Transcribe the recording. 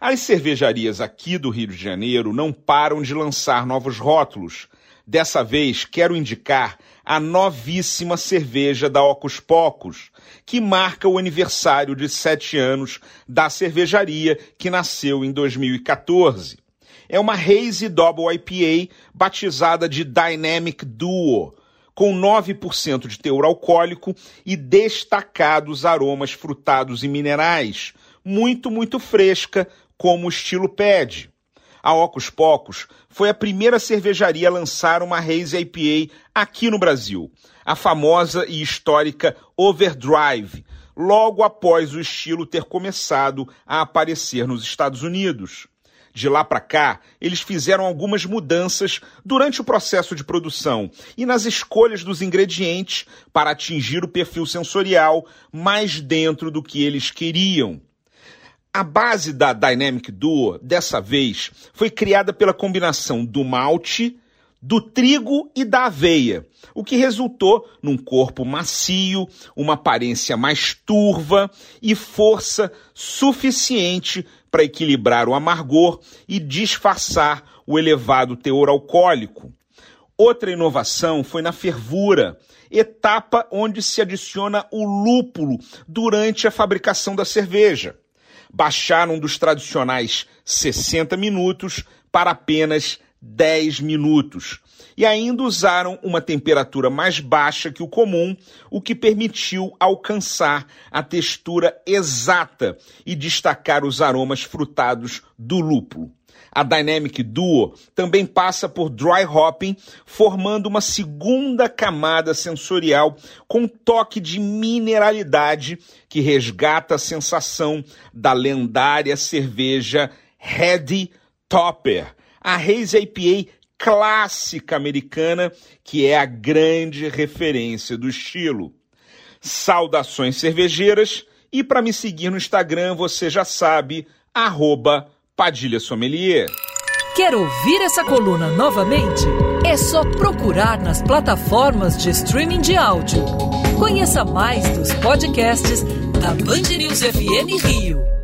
As cervejarias aqui do Rio de Janeiro não param de lançar novos rótulos. Dessa vez, quero indicar a novíssima cerveja da Ocus Pocos, que marca o aniversário de sete anos da cervejaria que nasceu em 2014. É uma Hazy Double IPA batizada de Dynamic Duo, com 9% de teor alcoólico e destacados aromas frutados e minerais, muito, muito fresca, como o estilo pede. A Ocus Pocos foi a primeira cervejaria a lançar uma Hazy IPA aqui no Brasil, a famosa e histórica Overdrive, logo após o estilo ter começado a aparecer nos Estados Unidos. De lá para cá, eles fizeram algumas mudanças durante o processo de produção e nas escolhas dos ingredientes para atingir o perfil sensorial mais dentro do que eles queriam. A base da Dynamic Duo, dessa vez, foi criada pela combinação do malte, do trigo e da aveia, o que resultou num corpo macio, uma aparência mais turva e força suficiente para equilibrar o amargor e disfarçar o elevado teor alcoólico. Outra inovação foi na fervura, etapa onde se adiciona o lúpulo durante a fabricação da cerveja baixaram dos tradicionais 60 minutos para apenas 10 minutos. E ainda usaram uma temperatura mais baixa que o comum, o que permitiu alcançar a textura exata e destacar os aromas frutados do lúpulo. A Dynamic Duo também passa por dry hopping, formando uma segunda camada sensorial com toque de mineralidade que resgata a sensação da lendária cerveja Heady Topper, a Haze IPA clássica americana, que é a grande referência do estilo. Saudações cervejeiras e para me seguir no Instagram, você já sabe, Padilha Sommelier. Quer ouvir essa coluna novamente? É só procurar nas plataformas de streaming de áudio. Conheça mais dos podcasts da Band News FM Rio.